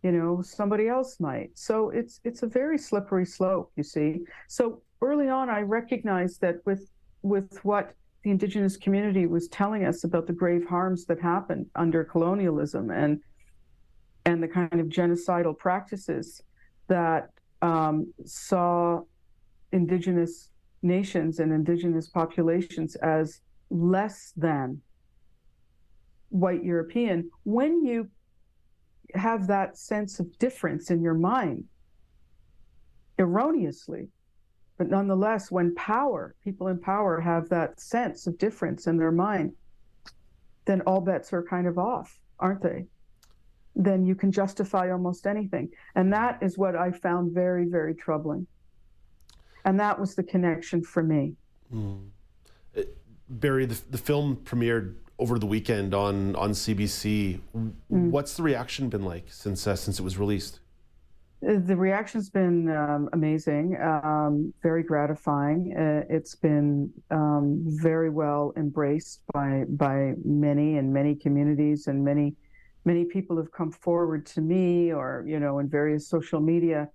you know somebody else might. So it's it's a very slippery slope you see. So early on i recognized that with with what the indigenous community was telling us about the grave harms that happened under colonialism and and the kind of genocidal practices that um, saw indigenous nations and indigenous populations as less than white European, when you have that sense of difference in your mind, erroneously, but nonetheless, when power, people in power have that sense of difference in their mind, then all bets are kind of off, aren't they? Then you can justify almost anything. And that is what I found very, very troubling. And that was the connection for me. Mm. Barri, the, the film premiered over the weekend on, on CBC. Mm. What's the reaction been like since, uh, since it was released? Uh, the reaction's been um, amazing, um, very gratifying. Uh, it's been um, very well embraced by by many and many communities and many many people have come forward to me or you know in various social media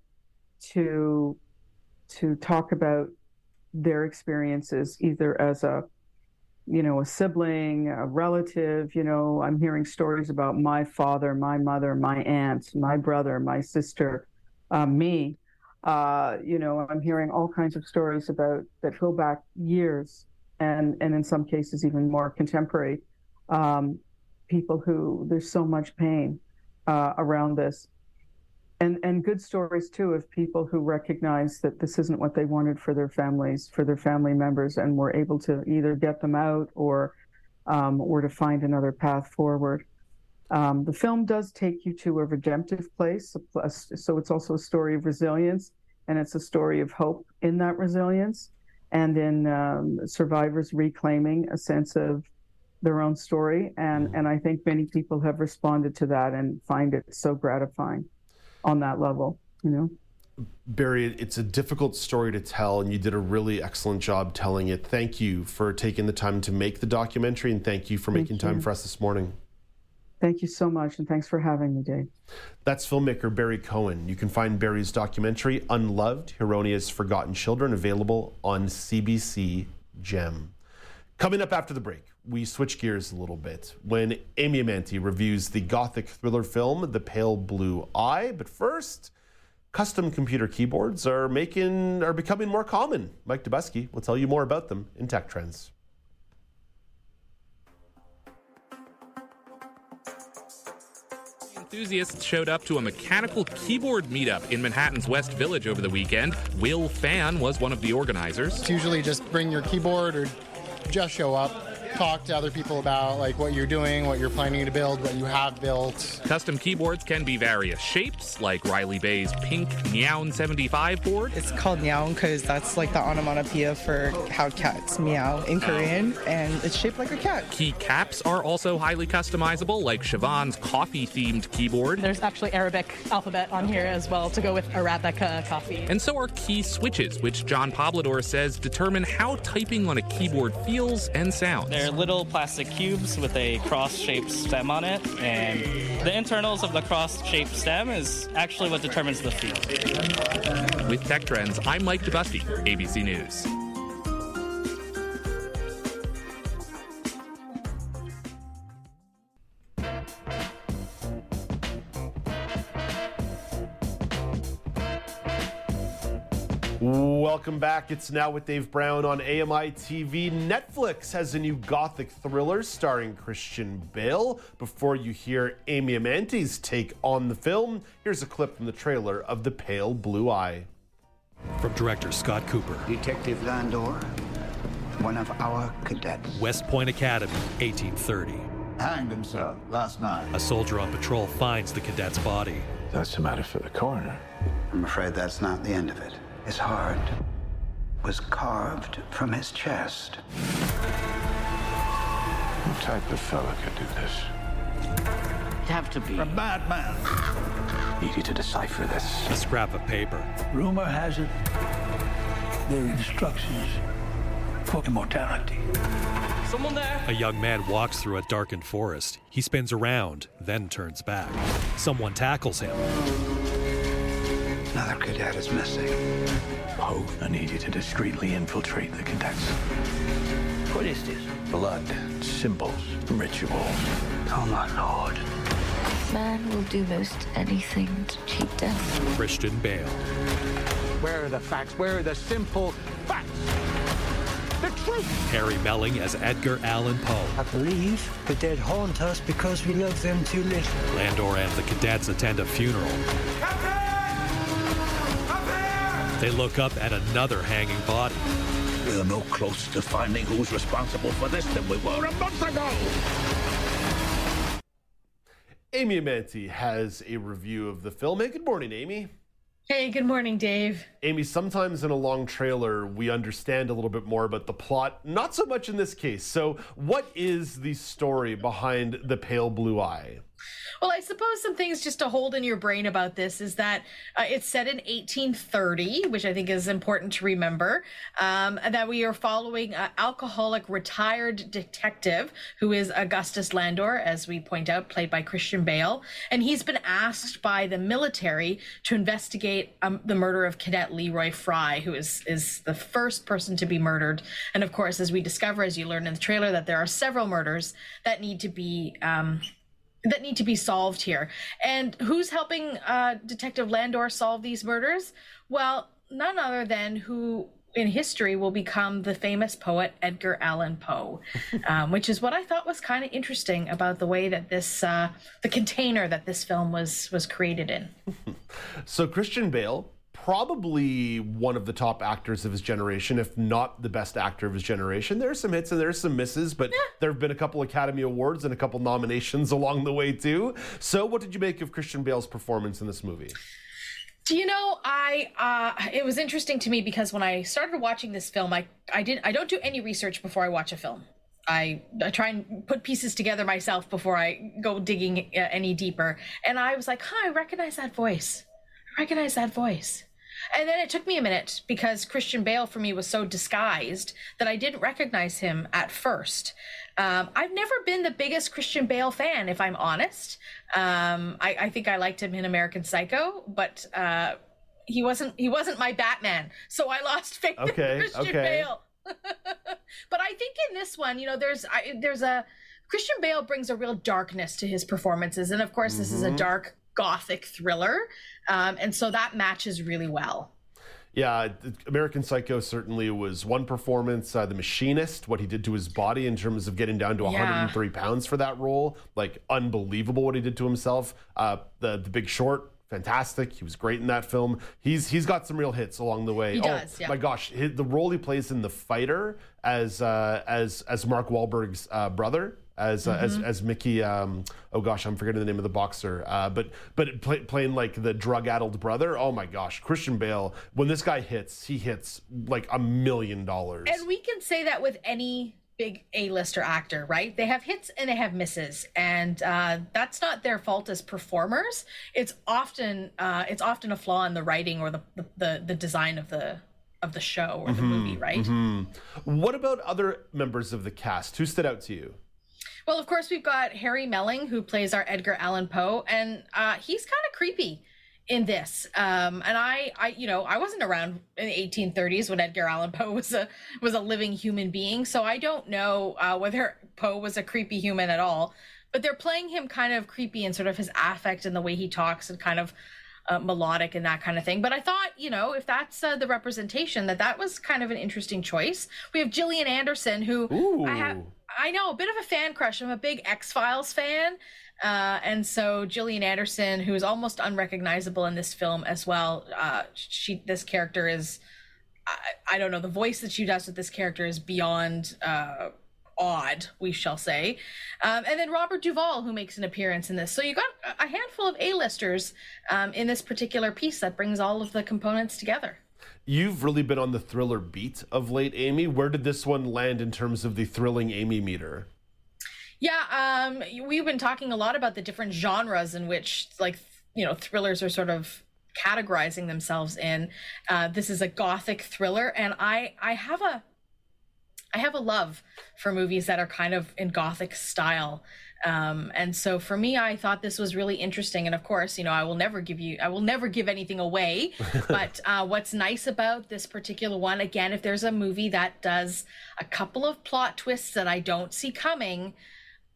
to to talk about their experiences either as a you know a sibling a relative you know i'm hearing stories about my father my mother my aunt my brother my sister uh, me. Uh, you know i'm hearing all kinds of stories about that go back years and and in some cases even more contemporary. Um, people who there's so much pain uh, around this. And, and good stories too of people who recognize that this isn't what they wanted for their families, for their family members, and were able to either get them out or um, or to find another path forward. Um, the film does take you to a redemptive place, so it's also a story of resilience, and it's a story of hope in that resilience, and in um, survivors reclaiming a sense of their own story and and I think many people have responded to that and find it so gratifying on that level you know Barri it's a difficult story to tell and you did a really excellent job telling it thank you for taking the time to make the documentary and thank you for thank making you. time for us this morning Thank you so much, and thanks for having me, Dave. That's filmmaker Barri Cohen. You can find Barri's documentary, Unloved Huronia's Forgotten Children, available on CBC Gem. Coming up after the break, we switch gears a little bit when Amy Amantea reviews the gothic thriller film The Pale Blue Eye. But first, custom computer keyboards are making are becoming more common. Mike Dobuski will tell you more about them in Tech Trends. enthusiasts showed up to a mechanical keyboard meetup in Manhattan's West Village over the weekend. Will Fan was one of the organizers. It's usually just bring your keyboard or just show up talk to other people about like what you're doing, what you're planning to build, what you have built. Custom keyboards can be various shapes, like Riley Bay's pink Nyaun 75 board. It's called Nyaun because that's like the onomatopoeia for how cats meow in Korean, and it's shaped like a cat. Key caps are also highly customizable, like Siobhan's coffee themed keyboard. There's actually Arabic alphabet on here as well to go with Arabica coffee. And so are key switches, which John Poblador says determine how typing on a keyboard feels and sounds. They're little plastic cubes with a cross-shaped stem on it, and the internals of the cross-shaped stem is actually what determines the feel. With Tech Trends, I'm Mike Dobuski, ABC News. Welcome back. It's now with Dave Brown on AMI TV. Netflix has a new gothic thriller starring Christian Bale. Before you hear Amy Amantea's take on the film, here's a clip from the trailer of The Pale Blue Eye. From director Scott Cooper. Detective Landor, one of our cadets. West Point Academy, 1830. Hanged himself last night. A soldier on patrol finds the cadet's body. That's a matter for the coroner. I'm afraid that's not the end of it. It's heart was carved from his chest. What type of fella could do this? It'd have to be a madman. Need you to decipher this. A scrap of paper. Rumor has it they're instructions for immortality. Someone there? A young man walks through a darkened forest. He spins around, then turns back. Someone tackles him. Another cadet is missing. Poe, I need you to discreetly infiltrate the cadets. What is this? Blood, symbols, rituals. Oh, my lord. Man will do most anything to cheat death. Christian Bale. Where are the facts? Where are the simple facts? The truth! Harry Melling as Edgar Allan Poe. I believe the dead haunt us because we love them too little. Landor and the cadets attend a funeral. They look up at another hanging body. We're no closer to finding who's responsible for this than we were a month ago. Amy Amantea has a review of the film. Hey, good morning, Amy. Hey, good morning, Dave. Amy, sometimes in a long trailer, we understand a little bit more about the plot, not so much in this case. So, what is the story behind The Pale Blue Eye? Well, I suppose some things just to hold in your brain about this is that uh, it's set in 1830, which I think is important to remember. Um, that we are following an alcoholic retired detective who is Augustus Landor, as we point out, played by Christian Bale, and he's been asked by the military to investigate um, the murder of Cadet Leroy Fry, who is is the first person to be murdered. And of course, as we discover, as you learn in the trailer, that there are several murders that need to be um, that need to be solved here. And who's helping uh, Detective Landor solve these murders? Well, none other than who in history will become the famous poet Edgar Allan Poe, um, which is what I thought was kind of interesting about the way that this, uh, the container that this film was was created in. so Christian Bale, probably one of the top actors of his generation, if not the best actor of his generation. There's some hits and there's some misses, but there have been a couple Academy Awards and a couple nominations along the way too. So, what did you make of Christian Bale's performance in this movie? Do you know I uh it was interesting to me because when I started watching this film I I didn't I don't do any research before I watch a film. I, I try and put pieces together myself before I go digging uh, any deeper. And I was like, huh, I recognize that voice. I recognize that voice. And then it took me a minute because Christian Bale for me was so disguised that I didn't recognize him at first. Um, I've never been the biggest Christian Bale fan, if I'm honest. Um, I, I, think I liked him in American Psycho, but uh, he wasn't he wasn't my Batman, so I lost faith okay, in Christian okay. Bale. but I think in this one, you know, there's I, there's a Christian Bale brings a real darkness to his performances, and of course, mm-hmm. this is a mm-hmm. dark gothic thriller. Um, and so that matches really well. Yeah, American Psycho certainly was one performance. Uh, the Machinist, what he did to his body in terms of getting down to Yeah. 103 pounds for that role, like unbelievable what he did to himself. Uh, the The Big Short, fantastic. He was great in that film. He's he's got some real hits along the way. He oh yeah. my gosh, the role he plays in The Fighter as uh, as as Mark Wahlberg's uh, brother. As, uh, as Mhm. as Mickey, um, oh gosh, I'm forgetting the name of the boxer, uh, but but play, playing like the drug-addled brother. Oh my gosh, Christian Bale. When this guy hits, he hits like a million dollars. And we can say that with any big A-lister actor, right? They have hits and they have misses, and uh, that's not their fault as performers. It's often uh, it's often a flaw in the writing or the the, the design of the of the show or the movie, right? Mhm. What about other members of the cast? Who stood out to you? Well, of course, we've got Harry Melling, who plays our Edgar Allan Poe, and uh, he's kind of creepy in this. Um, and I, I, you know, I wasn't around in the 1830s when Edgar Allan Poe was a was a living human being, so I don't know uh, whether Poe was a creepy human at all. But they're playing him kind of creepy in sort of his affect and the way he talks and kind of uh, melodic and that kind of thing. But I thought, you know, if that's uh, the representation, that that was kind of an interesting choice. We have Gillian Anderson, who I have. I know a bit of a fan crush. I'm a big X Files fan, uh, and so Gillian Anderson, who is almost unrecognizable in this film as well. Uh, she, this character is, I, I don't know, the voice that she does with this character is beyond. Uh, odd we shall say um, and then robert duvall who makes an appearance in this so you got a handful of a-listers um, in this particular piece that brings all of the components together You've really been on the thriller beat of late, Amy. Where did this one land in terms of the thrilling Amy meter? Yeah, um, we've been talking a lot about the different genres in which, like, you know, thrillers are sort of categorizing themselves in. Uh, this is a gothic thriller, and I, I have a, I have a love for movies that are kind of in gothic style. Um, and so for me, I thought this was really interesting. And of course, you know, I will never give you, I will never give anything away. but uh, what's nice about this particular one, again, if there's a movie that does a couple of plot twists that I don't see coming,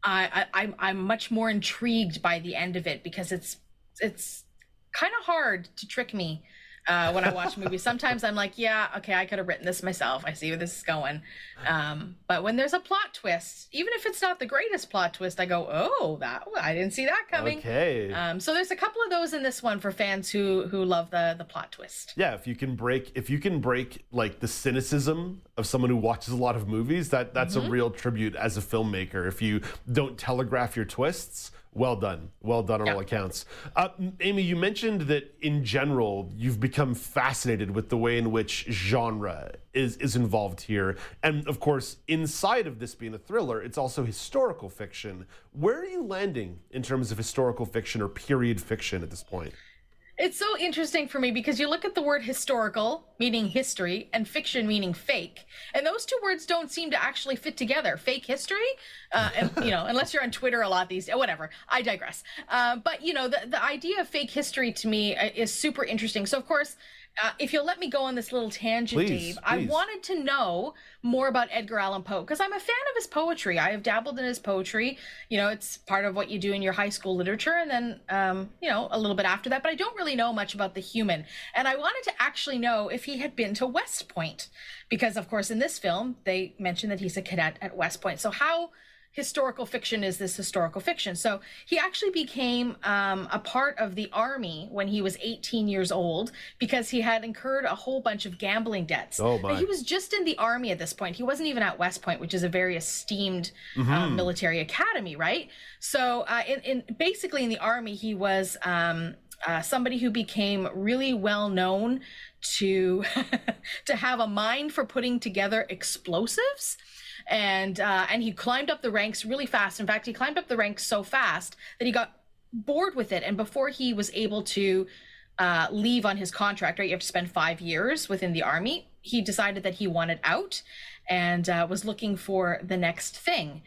I, I I'm I'm much more intrigued by the end of it because it's it's kind of hard to trick me uh, when I watch movies. Sometimes I'm like, yeah, okay, I could have written this myself. I see where this is going. Um, but when there's a plot twist, even if it's not the greatest plot twist, I go, oh, that I didn't see that coming. Okay. Um, so there's a couple of those in this one for fans who who love the the plot twist. Yeah, if you can break if you can break like the cynicism of someone who watches a lot of movies, that that's Mhm. a real tribute as a filmmaker. If you don't telegraph your twists, well done. Well done on all accounts. Uh, Amy, you mentioned that in general you've become fascinated with the way in which genre is is involved here. And of course, inside of this being a thriller, it's also historical fiction. Where are you landing in terms of historical fiction or period fiction at this point? It's so interesting for me because you look at the word historical, meaning history, and fiction, meaning fake, and those two words don't seem to actually fit together. Fake history, uh, and, you know, unless you're on Twitter a lot these days. Whatever. I digress. Uh, but you know, the the idea of fake history to me uh, is super interesting. So of course. Uh, if you'll let me go on this little tangent, Please, Dave, I wanted to know more about Edgar Allan Poe because I'm a fan of his poetry. I have dabbled in his poetry. You know, it's part of what you do in your high school literature, and then, um, you know, a little bit after that. But I don't really know much about the human. And I wanted to actually know if he had been to West Point because, of course, in this film, they mention that he's a cadet at West Point. So, how historical fiction is this historical fiction. So he actually became um, a part of the army when he was 18 years old because he had incurred a whole bunch of gambling debts. Oh, But my. he was just in the army at this point. He wasn't even at West Point, which is a very esteemed uh, Mhm. military academy, right? So uh, in, in basically in the army, he was um, uh, somebody who became really well known to to have a mind for putting together explosives and uh, and he climbed up the ranks really fast. In fact, he climbed up the ranks so fast that he got bored with it. And before he was able to uh, leave on his contract, right, you have to spend five years within the army. He decided that he wanted out and uh, was looking for the next thing.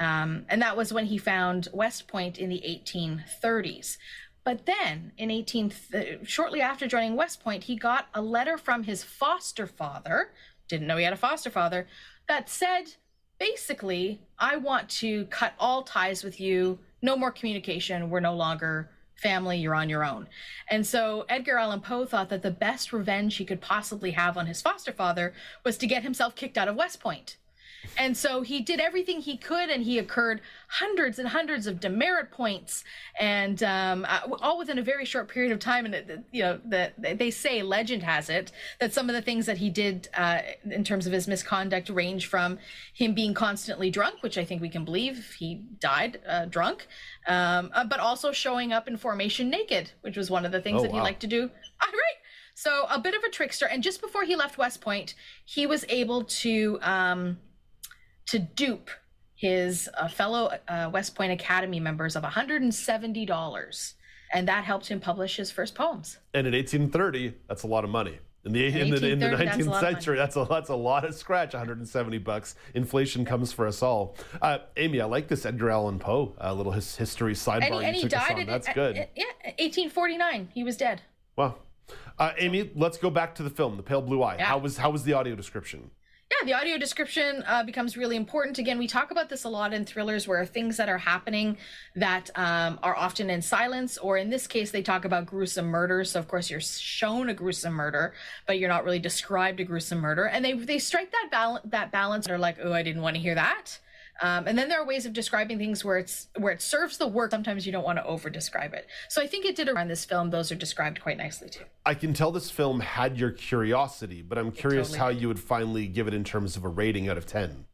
Um, and that was when he found West Point in the 1830s. But then, in 18, th- shortly after joining West Point, he got a letter from his foster father. Didn't know he had a foster father that said, basically, I want to cut all ties with you. No more communication. We're no longer family, you're on your own. And so Edgar Allan Poe thought that the best revenge he could possibly have on his foster father was to get himself kicked out of West Point. And so he did everything he could, and he incurred hundreds and hundreds of demerit points, and um, uh, all within a very short period of time. And it, you know, that they say, legend has it, that some of the things that he did uh, in terms of his misconduct range from him being constantly drunk, which I think we can believe he died uh, drunk, um, uh, but also showing up in formation naked, which was one of the things Oh, that he liked to do. Ah, right. So a bit of a trickster, and just before he left West Point, he was able to. Um, to dupe his uh, fellow uh, West Point Academy members of $170. And that helped him publish his first poems. And in 1830, that's a lot of money. In the, in the, in the 1830, that's 19th century, that's a, that's a lot of scratch, 170 bucks. Inflation comes for us all. Uh, Amy, I like this Edgar Allan Poe, a little his history sidebar And he, you and he took us died on. at, That's at- good. at- yeah, 1849. He was dead. Wow. Uh, Amy, let's go back to the film, The Pale Blue Eye. Yeah. How was how was the audio description? Yeah, the audio description uh, becomes really important. Again, we talk about this a lot in thrillers where things that are happening that um, are often in silence, or in this case, they talk about gruesome murder. So, of course, you're shown a gruesome murder, but you're not really described a gruesome murder. And they they strike that balance that balance. They're like, oh, I didn't want to hear that. Um, and then there are ways of describing things where it's where it serves the work. Sometimes you don't want to over describe it. So I think it did around this film. Those are described quite nicely too. I can tell this film had your curiosity, but I'm curious totally how you would finally give it in terms of a rating out of 10.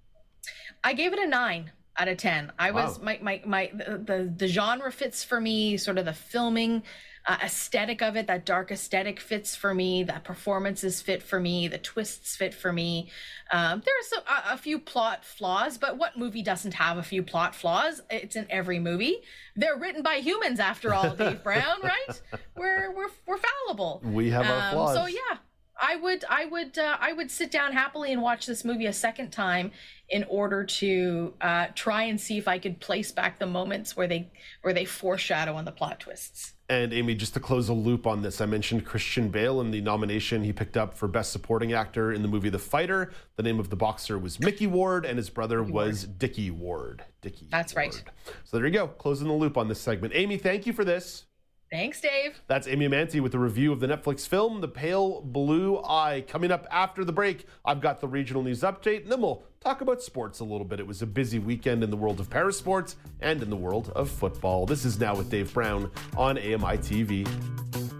I gave it a nine out of ten. I was Wow. my my my the the genre fits for me. Sort of the filming uh, aesthetic of it, that dark aesthetic fits for me. The performances fit for me. The twists fit for me. Um, there's a, a few plot flaws, but what movie doesn't have a few plot flaws? It's in every movie. They're written by humans, after all. Dave Brown, right? We're we're we're fallible. We have our flaws. So yeah, I would I would uh, I would sit down happily and watch this movie a second time in order to uh, try and see if I could place back the moments where they where they foreshadow on the plot twists. And Amy, just to close a loop on this, I mentioned Christian Bale and the nomination he picked up for Best Supporting Actor in the movie The Fighter. The name of the boxer was Mickey Ward, and his brother was Dickie Ward. Dickie. That's right. So there you go, closing the loop on this segment. Amy, thank you for this. Thanks, Dave. That's Amy Manti with a review of the Netflix film The Pale Blue Eye. Coming up after the break, I've got the regional news update, and then we'll talk about sports a little bit. It was a busy weekend in the world of parasports and in the world of football. This is Now with Dave Brown on AMI TV.